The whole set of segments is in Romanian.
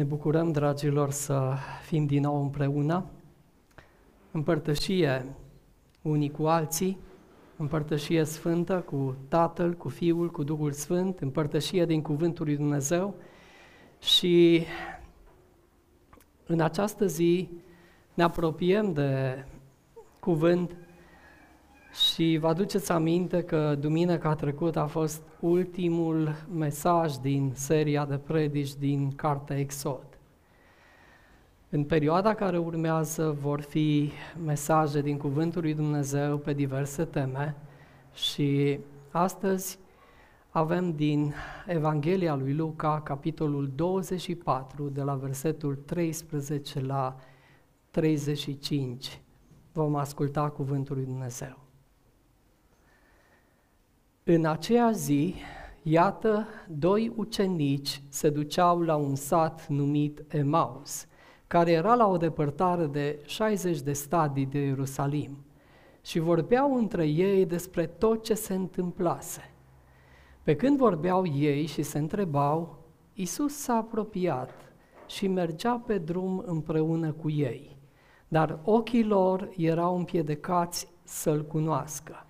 Ne bucurăm, dragilor, să fim din nou împreună, împărtășie unii cu alții, împărtășie sfântă cu Tatăl, cu Fiul, cu Duhul Sfânt, împărtășie din Cuvântul lui Dumnezeu. Și în această zi ne apropiem de cuvânt și vă aduceți aminte că duminica trecută a fost ultimul mesaj din seria de predici din Cartea Exod. În perioada care urmează vor fi mesaje din Cuvântul lui Dumnezeu pe diverse teme și astăzi avem din Evanghelia lui Luca, capitolul 24, de la versetul 13 la 35. Vom asculta Cuvântul lui Dumnezeu. În aceea zi, iată, doi ucenici se duceau la un sat numit Emaus, care era la o depărtare de 60 de stadii de Ierusalim, și vorbeau între ei despre tot ce se întâmplase. Pe când vorbeau ei și se întrebau, Isus s-a apropiat și mergea pe drum împreună cu ei, dar ochii lor erau împiedicați să-L cunoască.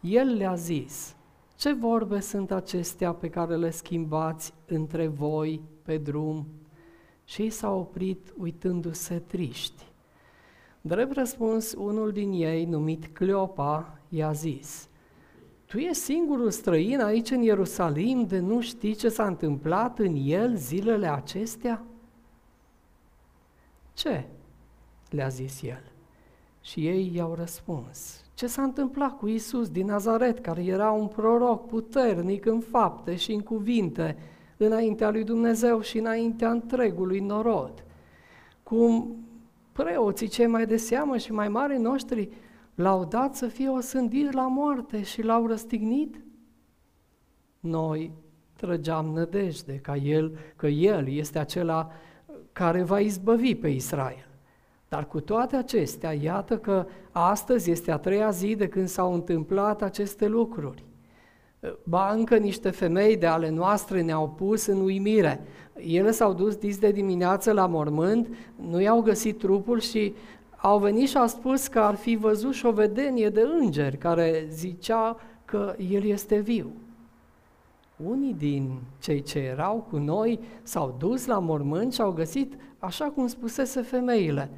El le-a zis, ce vorbe sunt acestea pe care le schimbați între voi pe drum? Și ei s-au oprit uitându-se triști. Drept răspuns, unul din ei, numit Cleopa, i-a zis, Tu ești singurul străin aici în Ierusalim de nu știi ce s-a întâmplat în el zilele acestea? Ce? le-a zis el. Și ei i-au răspuns, ce s-a întâmplat cu Isus din Nazaret, care era un proroc puternic în fapte și în cuvinte, înaintea lui Dumnezeu și înaintea întregului norod. Cum preoții cei mai de seamă și mai mari noștri l-au dat să fie osândit la moarte și l-au răstignit? Noi trăgeam nădejde ca el, că El este acela care va izbăvi pe Israel. Dar cu toate acestea, iată că astăzi este a treia zi de când s-au întâmplat aceste lucruri. Ba încă niște femei de ale noastre ne-au pus în uimire. Ele s-au dus dis de dimineață la mormânt, nu i-au găsit trupul și au venit și au spus că ar fi văzut și o vedenie de îngeri care zicea că el este viu. Unii din cei ce erau cu noi s-au dus la mormânt și au găsit, așa cum spusese femeile,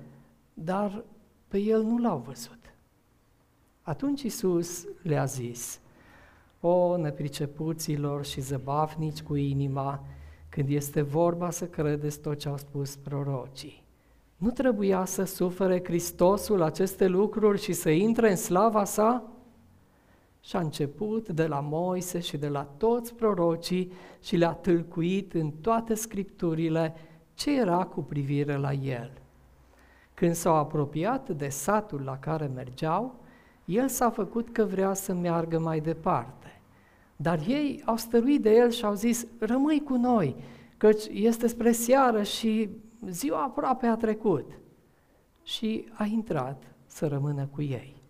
dar pe el nu l-au văzut. Atunci Isus le-a zis, o nepricepuților și zăbavnici cu inima, când este vorba să credeți tot ce au spus prorocii. Nu trebuia să sufere Hristosul aceste lucruri și să intre în slava sa? Și a început de la Moise și de la toți prorocii și le-a tâlcuit în toate scripturile ce era cu privire la el. Când s-au apropiat de satul la care mergeau, el s-a făcut că vrea să meargă mai departe. Dar ei au stăruit de el și au zis, rămâi cu noi, căci este spre seară și ziua aproape a trecut. Și a intrat să rămână cu ei.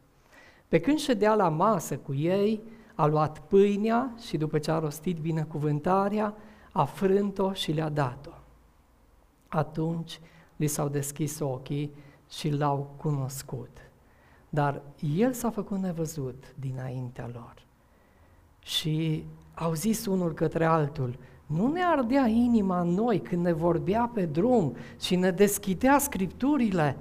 Pe când ședea la masă cu ei, a luat pâinea și după ce a rostit binecuvântarea, a frânt-o și le-a dat-o. Atunci li s-au deschis ochii și l-au cunoscut. Dar el s-a făcut nevăzut dinaintea lor. Și au zis unul către altul, nu ne ardea inima în noi când ne vorbea pe drum și ne deschidea scripturile.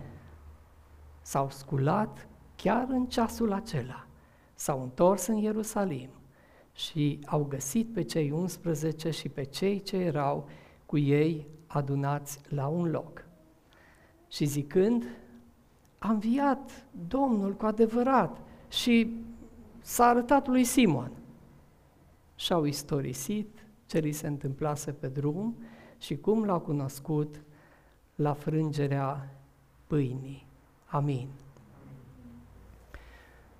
S-au sculat chiar în ceasul acela. S-au întors în Ierusalim și au găsit pe cei 11 și pe cei ce erau cu ei adunați la un loc și zicând, a înviat Domnul cu adevărat și s-a arătat lui Simon. Și-au istorisit ce li se întâmplase pe drum și cum l-au cunoscut la frângerea pâinii. Amin.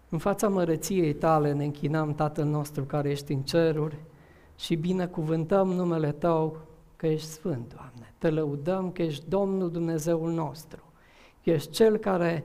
În fața mărăției tale ne închinăm, Tatăl nostru care ești în ceruri și binecuvântăm numele Tău că ești Sfânt, Doamne. Te lăudăm că ești Domnul Dumnezeul nostru. Ești Cel care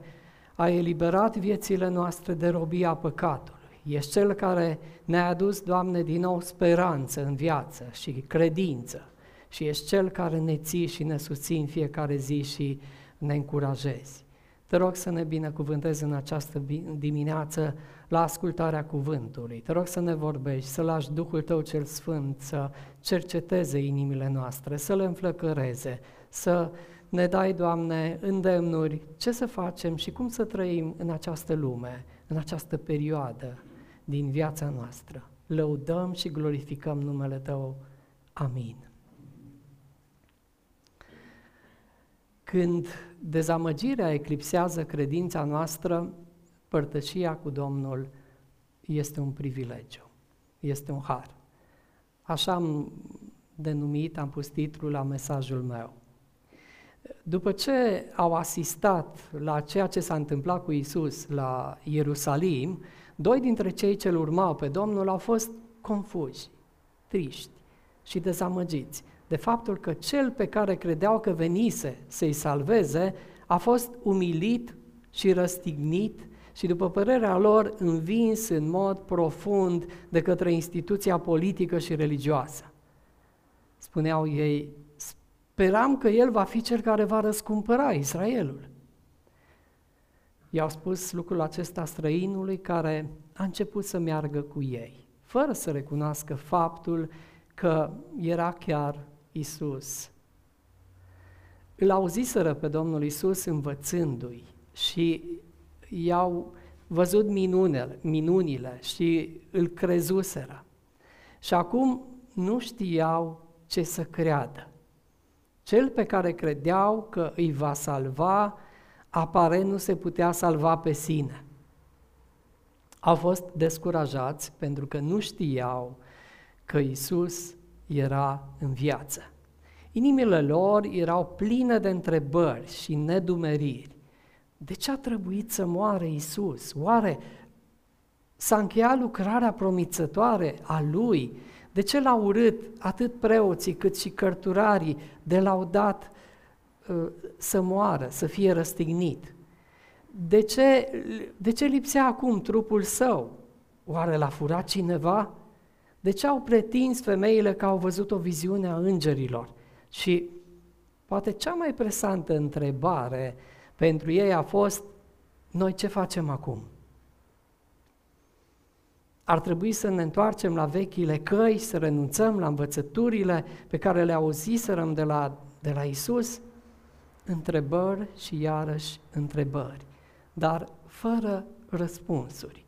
a eliberat viețile noastre de robia păcatului. Ești Cel care ne-a adus, Doamne, din nou speranță în viață și credință. și ești Cel care ne ții și ne susții în fiecare zi și ne încurajezi. Te rog să ne binecuvântezi în această dimineață la ascultarea cuvântului. Te rog să ne vorbești, să lași Duhul Tău cel Sfânt să cerceteze inimile noastre, să le înflăcăreze, să ne dai, Doamne, îndemnuri ce să facem și cum să trăim în această lume, în această perioadă din viața noastră. Lăudăm și glorificăm numele Tău. Amin. Când dezamăgirea eclipsează credința noastră, părtășia cu Domnul este un privilegiu, este un har. Așa am denumit, am pus titlul la mesajul meu. După ce au asistat la ceea ce s-a întâmplat cu Isus la Ierusalim, doi dintre cei ce urmau pe Domnul au fost confuzi, triști și dezamăgiți de faptul că cel pe care credeau că venise să-i salveze a fost umilit și răstignit și, după părerea lor, învins în mod profund de către instituția politică și religioasă. Spuneau ei, speram că el va fi cel care va răscumpăra Israelul. I-au spus lucrul acesta străinului care a început să meargă cu ei, fără să recunoască faptul că era chiar Isus. Îl auziseră pe Domnul Isus învățându-i și i-au văzut minunile, minunile și îl crezuseră. Și acum nu știau ce să creadă. Cel pe care credeau că îi va salva, aparent nu se putea salva pe sine. Au fost descurajați pentru că nu știau că Isus era în viață. Inimile lor erau pline de întrebări și nedumeriri. De ce a trebuit să moară Isus? Oare s-a încheiat lucrarea promițătoare a Lui? De ce l-au urât atât preoții cât și cărturarii de l-au dat uh, să moară, să fie răstignit? De ce, de ce lipsea acum trupul său? Oare l-a furat cineva? De ce au pretins femeile că au văzut o viziune a îngerilor? Și poate cea mai presantă întrebare pentru ei a fost, noi ce facem acum? Ar trebui să ne întoarcem la vechile căi, să renunțăm la învățăturile pe care le auziserăm de la, de la Isus? Întrebări și iarăși întrebări, dar fără răspunsuri.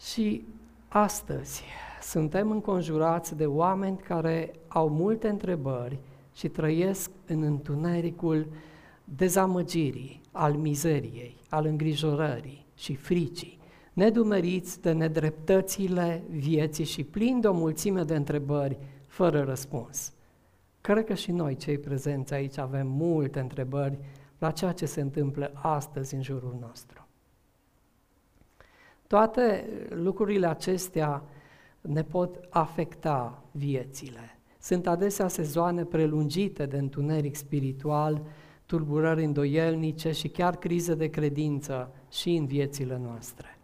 Și astăzi suntem înconjurați de oameni care au multe întrebări și trăiesc în întunericul dezamăgirii, al mizeriei, al îngrijorării și fricii, nedumeriți de nedreptățile vieții și plini de o mulțime de întrebări fără răspuns. Cred că și noi, cei prezenți aici, avem multe întrebări la ceea ce se întâmplă astăzi în jurul nostru. Toate lucrurile acestea ne pot afecta viețile. Sunt adesea sezoane prelungite de întuneric spiritual, tulburări îndoielnice și chiar crize de credință și în viețile noastre.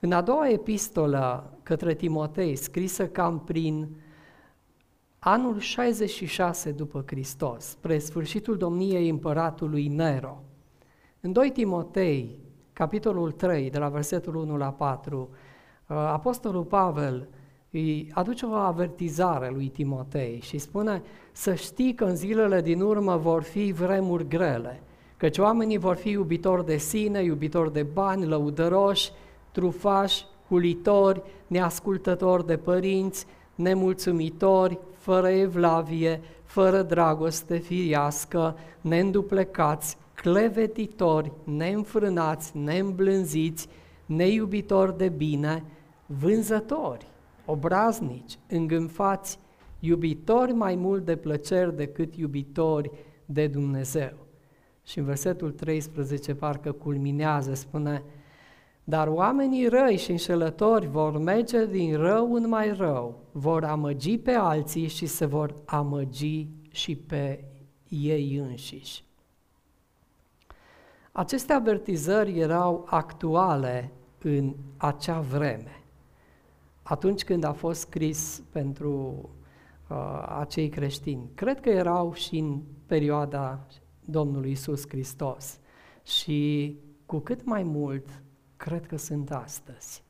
În a doua epistolă către Timotei, scrisă cam prin anul 66 după Hristos, spre sfârșitul domniei împăratului Nero, în 2 Timotei, capitolul 3, de la versetul 1 la 4, uh, Apostolul Pavel îi aduce o avertizare lui Timotei și spune să știi că în zilele din urmă vor fi vremuri grele, căci oamenii vor fi iubitori de sine, iubitori de bani, lăudăroși, trufași, hulitori, neascultători de părinți, nemulțumitori, fără evlavie, fără dragoste firiască, neînduplecați, clevetitori, neînfrânați, neîmblânziți, neiubitori de bine, vânzători, obraznici, îngânfați, iubitori mai mult de plăceri decât iubitori de Dumnezeu. Și în versetul 13 parcă culminează, spune, dar oamenii răi și înșelători vor merge din rău în mai rău, vor amăgi pe alții și se vor amăgi și pe ei înșiși. Aceste avertizări erau actuale în acea vreme. Atunci când a fost scris pentru uh, acei creștini. Cred că erau și în perioada Domnului Isus Hristos și cu cât mai mult cred că sunt astăzi.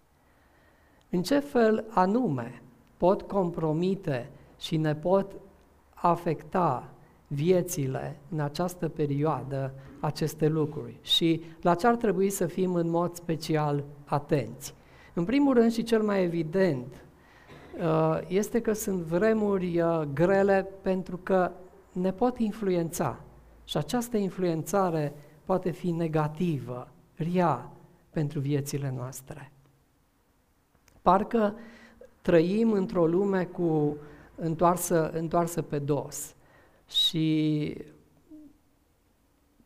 În ce fel anume pot compromite și ne pot afecta viețile în această perioadă aceste lucruri și la ce ar trebui să fim în mod special atenți. În primul rând și cel mai evident uh, este că sunt vremuri uh, grele pentru că ne pot influența și această influențare poate fi negativă, rea pentru viețile noastre. Parcă trăim într-o lume cu întoarsă, întoarsă pe dos și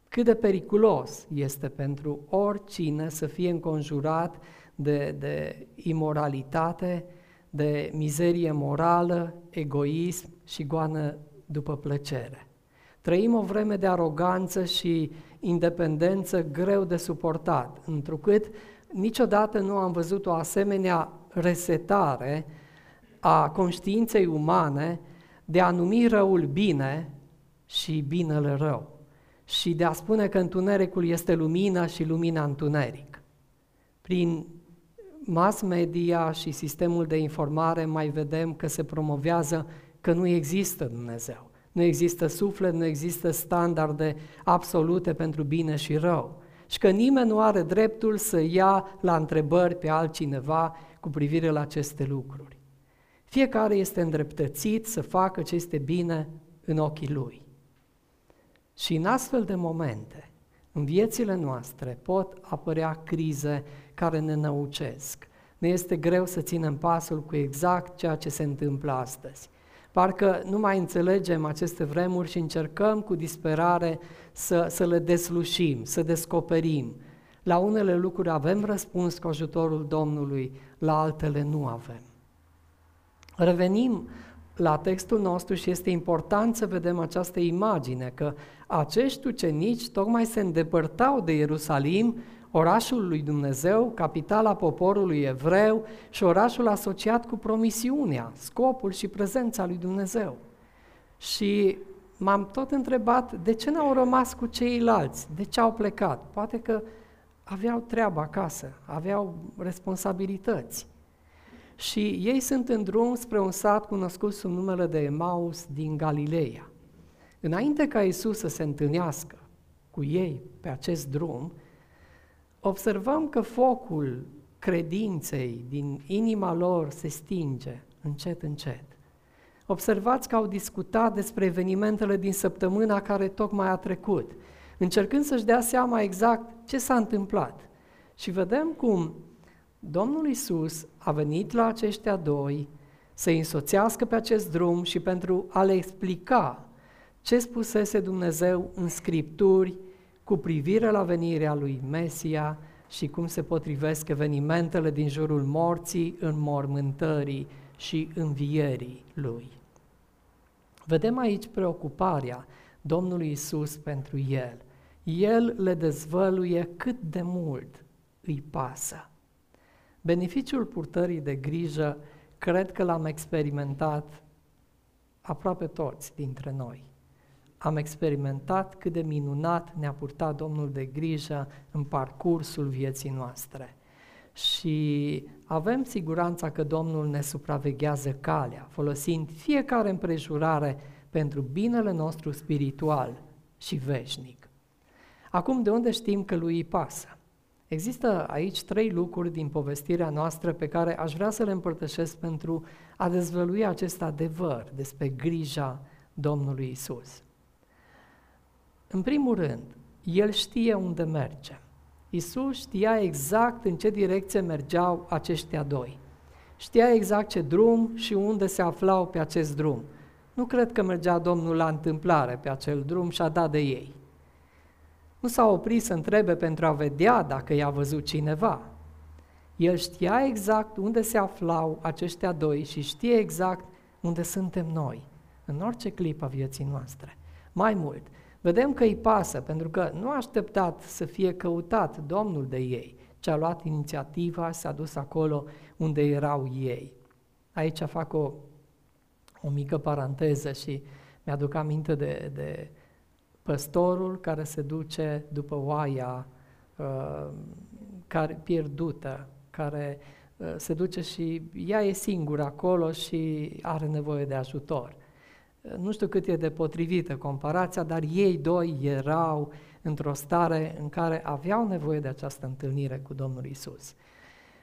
cât de periculos este pentru oricine să fie înconjurat de, de imoralitate, de mizerie morală, egoism și goană după plăcere. Trăim o vreme de aroganță și independență greu de suportat, întrucât niciodată nu am văzut o asemenea resetare a conștiinței umane de a numi răul bine și binele rău și de a spune că întunericul este lumină și lumina întuneric. Prin mass media și sistemul de informare mai vedem că se promovează că nu există Dumnezeu. Nu există suflet, nu există standarde absolute pentru bine și rău. Și că nimeni nu are dreptul să ia la întrebări pe altcineva cu privire la aceste lucruri. Fiecare este îndreptățit să facă ce este bine în ochii lui. Și în astfel de momente, în viețile noastre, pot apărea crize care ne năucesc. Ne este greu să ținem pasul cu exact ceea ce se întâmplă astăzi. Parcă nu mai înțelegem aceste vremuri și încercăm cu disperare să, să le deslușim, să descoperim. La unele lucruri avem răspuns cu ajutorul Domnului, la altele nu avem. Revenim la textul nostru și este important să vedem această imagine, că acești ucenici tocmai se îndepărtau de Ierusalim, orașul lui Dumnezeu, capitala poporului evreu și orașul asociat cu promisiunea, scopul și prezența lui Dumnezeu. Și m-am tot întrebat de ce n-au rămas cu ceilalți, de ce au plecat. Poate că aveau treabă acasă, aveau responsabilități și ei sunt în drum spre un sat cunoscut sub numele de Emaus din Galileea. Înainte ca Isus să se întâlnească cu ei pe acest drum, observăm că focul credinței din inima lor se stinge încet, încet. Observați că au discutat despre evenimentele din săptămâna care tocmai a trecut, încercând să-și dea seama exact ce s-a întâmplat. Și vedem cum Domnul Isus a venit la aceștia doi să-i însoțească pe acest drum și pentru a le explica ce spusese Dumnezeu în Scripturi cu privire la venirea lui Mesia și cum se potrivesc evenimentele din jurul morții, înmormântării și învierii lui. Vedem aici preocuparea Domnului Isus pentru el. El le dezvăluie cât de mult îi pasă. Beneficiul purtării de grijă cred că l-am experimentat aproape toți dintre noi. Am experimentat cât de minunat ne-a purtat Domnul de grijă în parcursul vieții noastre. Și avem siguranța că Domnul ne supraveghează calea, folosind fiecare împrejurare pentru binele nostru spiritual și veșnic. Acum, de unde știm că lui îi pasă? Există aici trei lucruri din povestirea noastră pe care aș vrea să le împărtășesc pentru a dezvălui acest adevăr despre grija Domnului Isus. În primul rând, el știe unde merge. Isus știa exact în ce direcție mergeau aceștia doi. Știa exact ce drum și unde se aflau pe acest drum. Nu cred că mergea Domnul la întâmplare pe acel drum și a dat de ei. Nu s-a oprit să întrebe pentru a vedea dacă i-a văzut cineva. El știa exact unde se aflau aceștia doi și știe exact unde suntem noi, în orice clip a vieții noastre. Mai mult, vedem că îi pasă, pentru că nu a așteptat să fie căutat Domnul de ei, ci a luat inițiativa, s-a dus acolo unde erau ei. Aici fac o, o mică paranteză și mi-aduc aminte de, de păstorul care se duce după oaia uh, care, pierdută, care uh, se duce și ea e singură acolo și are nevoie de ajutor. Uh, nu știu cât e de potrivită comparația, dar ei doi erau într-o stare în care aveau nevoie de această întâlnire cu Domnul Isus.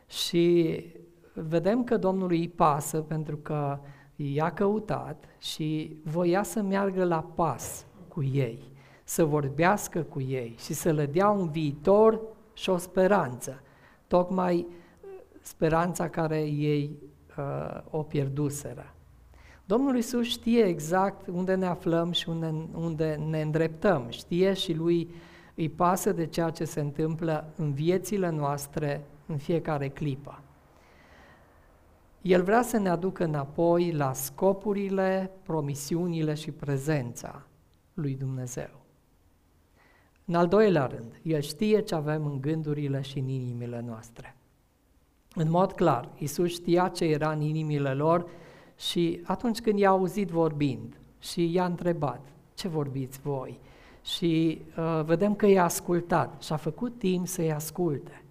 Și vedem că Domnului îi pasă pentru că i-a căutat și voia să meargă la pas cu ei, să vorbească cu ei și să le dea un viitor și o speranță. Tocmai speranța care ei uh, o pierduseră. Domnul Isus știe exact unde ne aflăm și unde, unde ne îndreptăm. Știe și lui îi pasă de ceea ce se întâmplă în viețile noastre în fiecare clipă. El vrea să ne aducă înapoi la scopurile, promisiunile și prezența lui Dumnezeu. În al doilea rând, El știe ce avem în gândurile și în inimile noastre. În mod clar, Isus știa ce era în inimile lor și atunci când i-a auzit vorbind și i-a întrebat, ce vorbiți voi? Și uh, vedem că i-a ascultat și a făcut timp să-i asculte.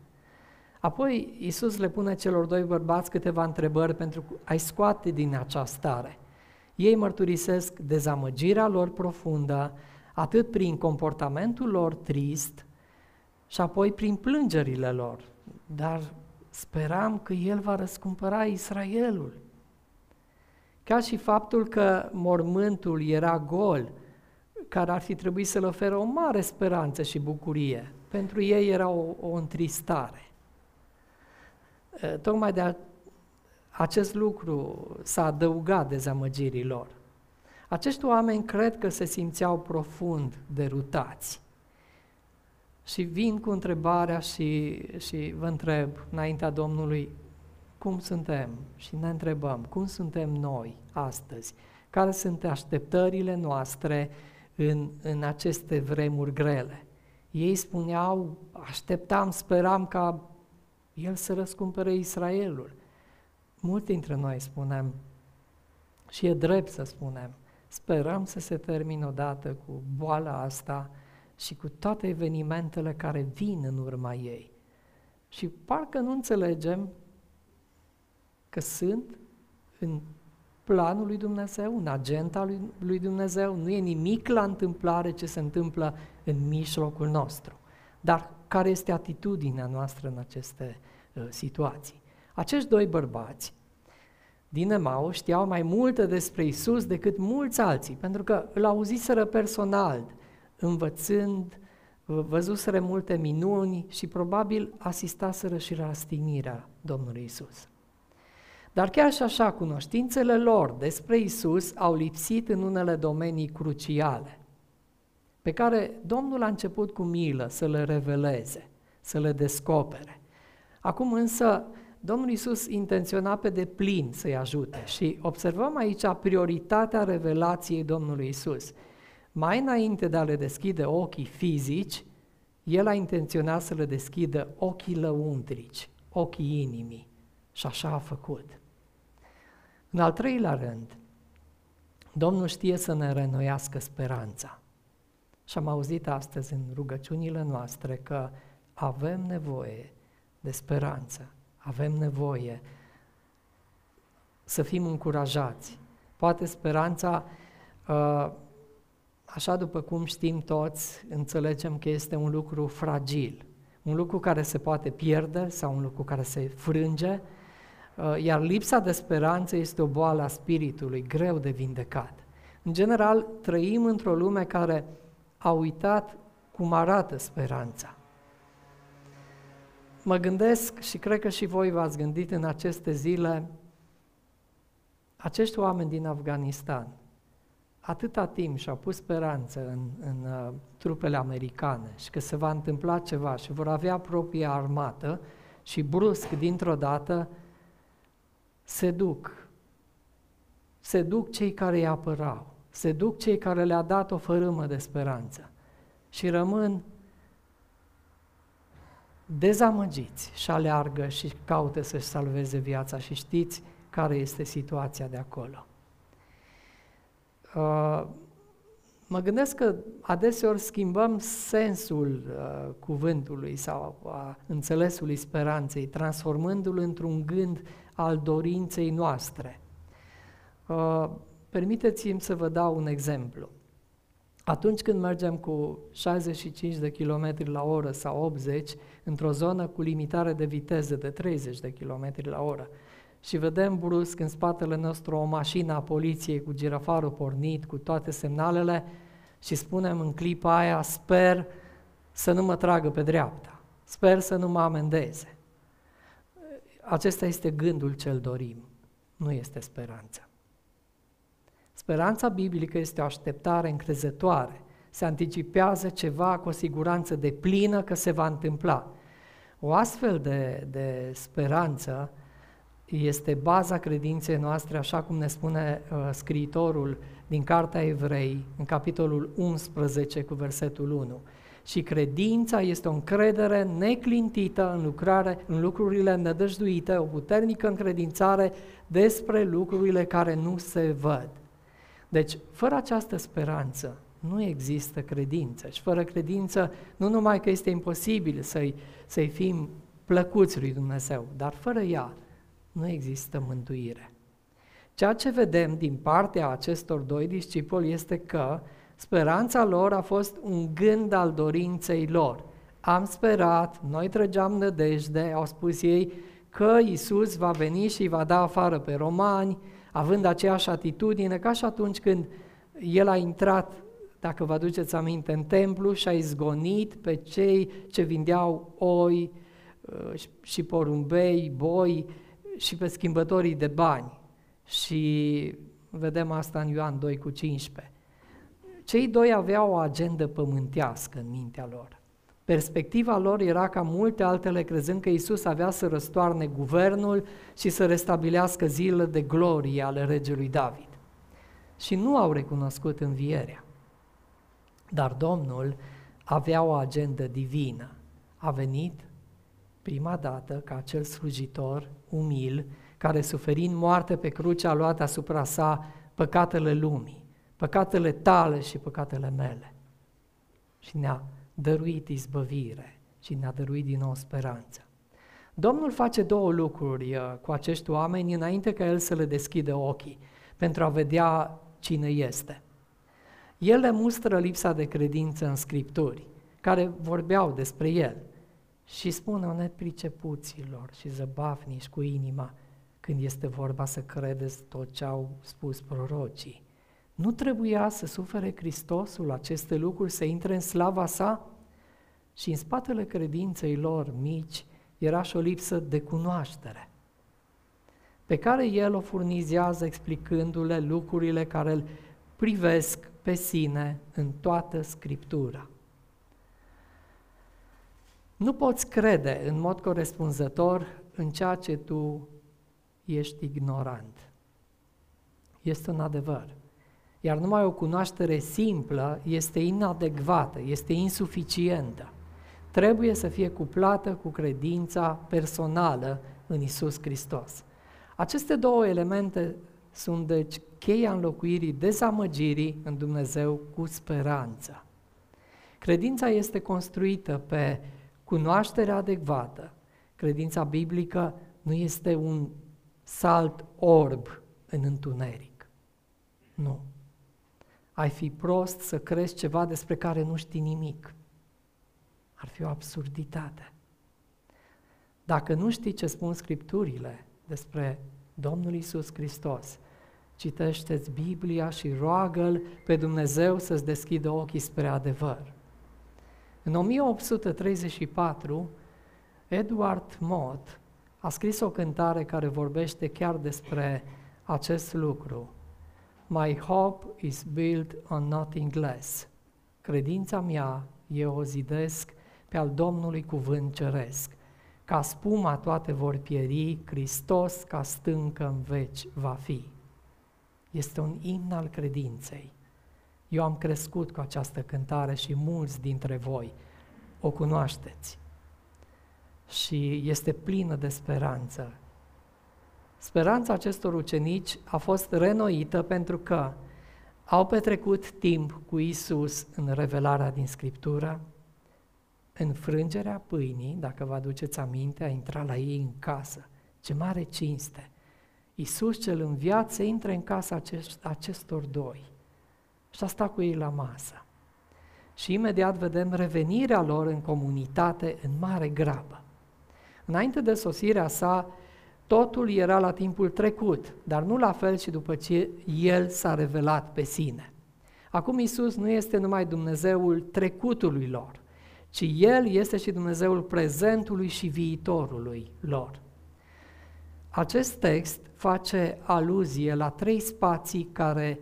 Apoi Isus le pune celor doi bărbați câteva întrebări pentru a-i scoate din acea stare. Ei mărturisesc dezamăgirea lor profundă, atât prin comportamentul lor trist și apoi prin plângerile lor. Dar speram că El va răscumpăra Israelul. Ca și faptul că mormântul era gol, care ar fi trebuit să le oferă o mare speranță și bucurie. Pentru ei era o, o întristare. Tocmai de a, acest lucru s-a adăugat dezamăgirii lor. Acești oameni cred că se simțeau profund derutați. Și vin cu întrebarea și, și vă întreb înaintea Domnului, cum suntem? Și ne întrebăm, cum suntem noi astăzi? Care sunt așteptările noastre în, în aceste vremuri grele? Ei spuneau, așteptam, speram ca el să răscumpere Israelul. Mulți dintre noi spunem, și e drept să spunem, sperăm să se termine odată cu boala asta și cu toate evenimentele care vin în urma ei. Și parcă nu înțelegem că sunt în planul lui Dumnezeu, în agenda lui, lui Dumnezeu, nu e nimic la întâmplare ce se întâmplă în mijlocul nostru. Dar care este atitudinea noastră în aceste uh, situații? Acești doi bărbați din Emau știau mai multe despre Isus decât mulți alții, pentru că îl auziseră personal, învățând, văzuseră multe minuni și probabil asistaseră și la stignirea Domnului Isus. Dar chiar și așa, cunoștințele lor despre Isus au lipsit în unele domenii cruciale, pe care Domnul a început cu milă să le reveleze, să le descopere. Acum însă Domnul Isus intenționa pe deplin să-i ajute și observăm aici prioritatea revelației Domnului Isus. Mai înainte de a le deschide ochii fizici, El a intenționat să le deschidă ochii lăuntrici, ochii inimii. Și așa a făcut. În al treilea rând, Domnul știe să ne renoiască speranța. Și am auzit astăzi în rugăciunile noastre că avem nevoie de speranță, avem nevoie să fim încurajați. Poate speranța, uh, așa după cum știm toți, înțelegem că este un lucru fragil, un lucru care se poate pierde sau un lucru care se frânge, Uh, iar lipsa de speranță este o boală a spiritului, greu de vindecat. În general, trăim într-o lume care a uitat cum arată speranța. Mă gândesc și cred că și voi v-ați gândit în aceste zile, acești oameni din Afganistan, atâta timp și-au pus speranță în, în uh, trupele americane și că se va întâmpla ceva și vor avea propria armată și brusc, dintr-o dată, se duc. Se duc cei care îi apărau, se duc cei care le-a dat o fărâmă de speranță și rămân dezamăgiți și aleargă și caută să-și salveze viața și știți care este situația de acolo. Uh, mă gândesc că adeseori schimbăm sensul uh, cuvântului sau a înțelesului speranței, transformându-l într-un gând al dorinței noastre. Uh, permiteți-mi să vă dau un exemplu. Atunci când mergem cu 65 de km la oră sau 80 într-o zonă cu limitare de viteză de 30 de km la oră și vedem brusc în spatele nostru o mașină a poliției cu girafarul pornit, cu toate semnalele și spunem în clipa aia, sper să nu mă tragă pe dreapta, sper să nu mă amendeze. Acesta este gândul cel dorim, nu este speranța. Speranța biblică este o așteptare încrezătoare. Se anticipează ceva cu o siguranță de plină că se va întâmpla. O astfel de, de speranță este baza credinței noastre, așa cum ne spune uh, scriitorul din Cartea Evrei, în capitolul 11 cu versetul 1. Și credința este o încredere neclintită în, lucrare, în lucrurile nădăjduite, o puternică încredințare despre lucrurile care nu se văd. Deci, fără această speranță, nu există credință. Și fără credință, nu numai că este imposibil să-i, să-i fim plăcuți lui Dumnezeu, dar fără ea nu există mântuire. Ceea ce vedem din partea acestor doi discipoli este că speranța lor a fost un gând al dorinței lor. Am sperat, noi trăgeam nădejde, au spus ei, că Isus va veni și va da afară pe romani, având aceeași atitudine ca și atunci când el a intrat, dacă vă aduceți aminte, în templu și a izgonit pe cei ce vindeau oi uh, și porumbei, boi și pe schimbătorii de bani. Și vedem asta în Ioan 2 cu 15. Cei doi aveau o agendă pământească în mintea lor. Perspectiva lor era ca multe altele crezând că Isus avea să răstoarne guvernul și să restabilească zilele de glorie ale regelui David. Și nu au recunoscut învierea. Dar Domnul avea o agendă divină. A venit prima dată ca acel slujitor umil care suferind moarte pe cruce a luat asupra sa păcatele lumii, păcatele tale și păcatele mele. Și ne-a dăruit izbăvire și ne-a dăruit din nou speranță. Domnul face două lucruri uh, cu acești oameni înainte ca El să le deschidă ochii pentru a vedea cine este. El le mustră lipsa de credință în Scripturi, care vorbeau despre El și spune nepricepuților și zăbafnici cu inima când este vorba să credeți tot ce au spus prorocii. Nu trebuia să sufere Hristosul aceste lucruri, să intre în slava sa? Și în spatele credinței lor mici era și o lipsă de cunoaștere, pe care el o furnizează explicându-le lucrurile care îl privesc pe sine în toată Scriptura. Nu poți crede în mod corespunzător în ceea ce tu ești ignorant. Este un adevăr. Iar numai o cunoaștere simplă este inadecvată, este insuficientă. Trebuie să fie cuplată cu credința personală în Isus Hristos. Aceste două elemente sunt deci cheia înlocuirii dezamăgirii în Dumnezeu cu speranță. Credința este construită pe cunoaștere adecvată. Credința biblică nu este un salt orb în întuneric. Nu ai fi prost să crezi ceva despre care nu știi nimic. Ar fi o absurditate. Dacă nu știi ce spun Scripturile despre Domnul Isus Hristos, citește-ți Biblia și roagă-L pe Dumnezeu să-ți deschidă ochii spre adevăr. În 1834, Edward Mott a scris o cântare care vorbește chiar despre acest lucru. My hope is built on nothing less. Credința mea eu o zidesc pe al Domnului cuvânt ceresc. Ca spuma toate vor pieri, Hristos ca stâncă în veci va fi. Este un imn al credinței. Eu am crescut cu această cântare și mulți dintre voi o cunoașteți. Și este plină de speranță Speranța acestor ucenici a fost renoită pentru că au petrecut timp cu Isus în revelarea din Scriptură, în frângerea pâinii, dacă vă aduceți aminte, a intrat la ei în casă. Ce mare cinste! Iisus cel înviat se intre în casa acest, acestor doi și a stat cu ei la masă. Și imediat vedem revenirea lor în comunitate în mare grabă. Înainte de sosirea sa, totul era la timpul trecut, dar nu la fel și după ce El s-a revelat pe sine. Acum Isus nu este numai Dumnezeul trecutului lor, ci El este și Dumnezeul prezentului și viitorului lor. Acest text face aluzie la trei spații care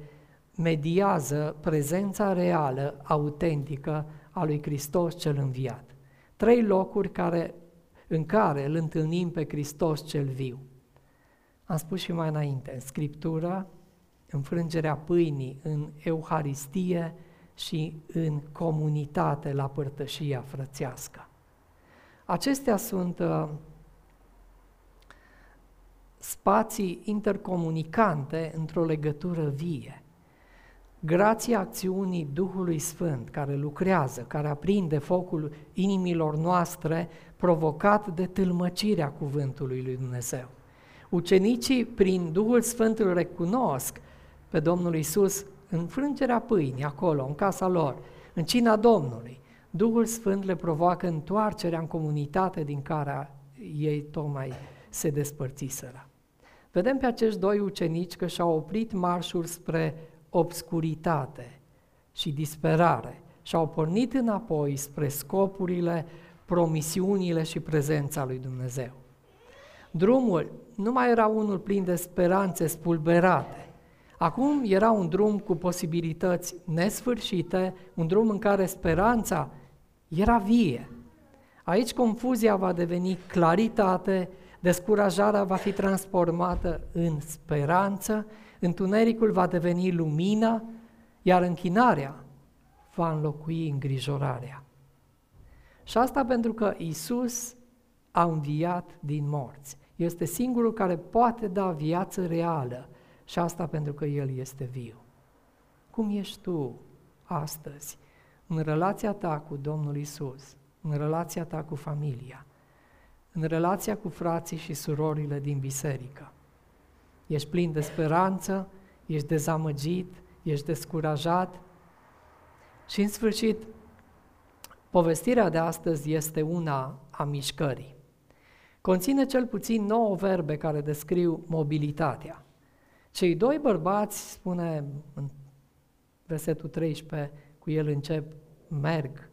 mediază prezența reală, autentică a lui Hristos cel înviat. Trei locuri care, în care îl întâlnim pe Hristos cel viu. Am spus și mai înainte, în Scriptură, în frângerea pâinii, în Euharistie și în comunitate la părtășia frățească. Acestea sunt uh, spații intercomunicante într-o legătură vie. Grația acțiunii Duhului Sfânt care lucrează, care aprinde focul inimilor noastre provocat de tâlmăcirea cuvântului lui Dumnezeu. Ucenicii, prin Duhul Sfânt, îl recunosc pe Domnul Isus în frângerea pâinii, acolo, în casa lor, în cina Domnului. Duhul Sfânt le provoacă întoarcerea în comunitate din care ei tocmai se despărțiseră. Vedem pe acești doi ucenici că și-au oprit marșul spre obscuritate și disperare și au pornit înapoi spre scopurile, promisiunile și prezența lui Dumnezeu. Drumul nu mai era unul plin de speranțe spulberate. Acum era un drum cu posibilități nesfârșite, un drum în care speranța era vie. Aici confuzia va deveni claritate, descurajarea va fi transformată în speranță, întunericul va deveni lumină, iar închinarea va înlocui îngrijorarea. Și asta pentru că Isus a înviat din morți. Este singurul care poate da viață reală și asta pentru că El este viu. Cum ești tu astăzi în relația ta cu Domnul Isus, în relația ta cu familia, în relația cu frații și surorile din biserică? Ești plin de speranță, ești dezamăgit, ești descurajat și în sfârșit, povestirea de astăzi este una a mișcării. Conține cel puțin nouă verbe care descriu mobilitatea. Cei doi bărbați, spune în versetul 13, cu el încep, merg.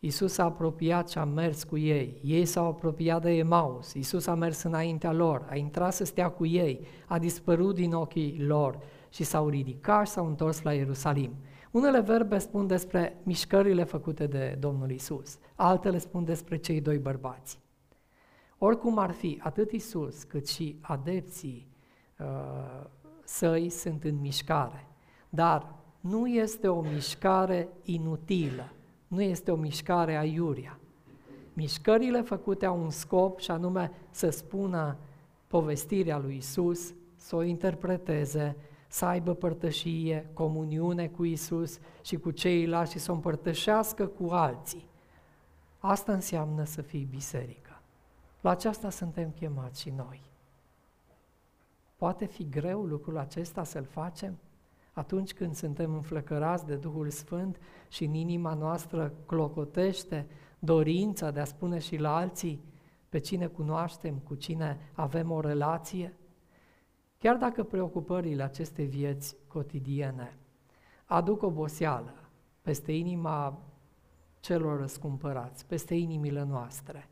Iisus s-a apropiat și a mers cu ei. Ei s-au apropiat de Emaus. Iisus a mers înaintea lor, a intrat să stea cu ei, a dispărut din ochii lor și s-au ridicat și s-au întors la Ierusalim. Unele verbe spun despre mișcările făcute de Domnul Isus, altele spun despre cei doi bărbați. Oricum ar fi, atât Isus cât și adepții uh, săi sunt în mișcare, dar nu este o mișcare inutilă, nu este o mișcare aiurea. Mișcările făcute au un scop și anume să spună povestirea lui Isus, să o interpreteze, să aibă părtășie, comuniune cu Isus și cu ceilalți și să o împărtășească cu alții. Asta înseamnă să fii biserică. La aceasta suntem chemați și noi. Poate fi greu lucrul acesta să-l facem? Atunci când suntem înflăcărați de Duhul Sfânt și în inima noastră clocotește dorința de a spune și la alții pe cine cunoaștem, cu cine avem o relație, chiar dacă preocupările acestei vieți cotidiene aduc oboseală peste inima celor răscumpărați, peste inimile noastre,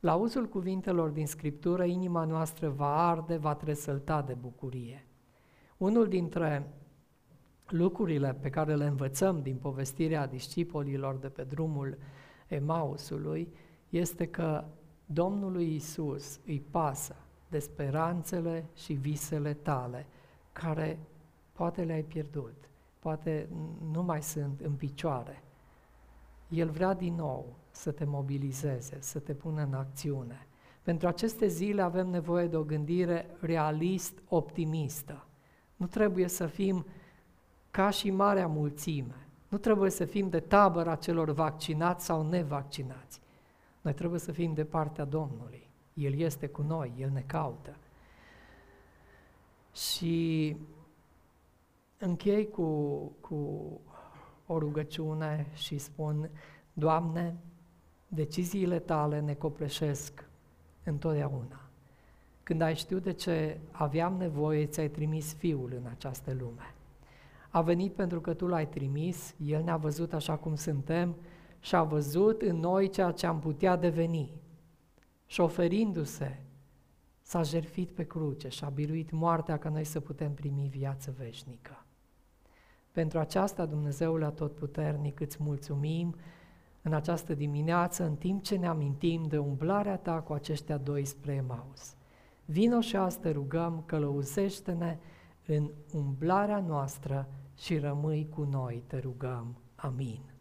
la uzul cuvintelor din Scriptură, inima noastră va arde, va tresălta de bucurie. Unul dintre lucrurile pe care le învățăm din povestirea discipolilor de pe drumul Emausului este că Domnului Isus îi pasă de speranțele și visele tale, care poate le-ai pierdut, poate nu mai sunt în picioare. El vrea din nou să te mobilizeze, să te pună în acțiune. Pentru aceste zile avem nevoie de o gândire realist-optimistă. Nu trebuie să fim ca și marea mulțime. Nu trebuie să fim de tabăra celor vaccinați sau nevaccinați. Noi trebuie să fim de partea Domnului. El este cu noi, El ne caută. Și închei cu, cu o rugăciune și spun, Doamne, deciziile Tale ne copleșesc întotdeauna. Când ai știut de ce aveam nevoie, ți-ai trimis Fiul în această lume. A venit pentru că Tu l-ai trimis, El ne-a văzut așa cum suntem și a văzut în noi ceea ce am putea deveni. Și șoferindu-se, s-a jertfit pe cruce și a biruit moartea ca noi să putem primi viață veșnică. Pentru aceasta, Dumnezeul Atotputernic, îți mulțumim în această dimineață, în timp ce ne amintim de umblarea Ta cu aceștia doi spre Emaus. Vino și astăzi rugăm, călăuzește-ne în umblarea noastră și rămâi cu noi, te rugăm. Amin.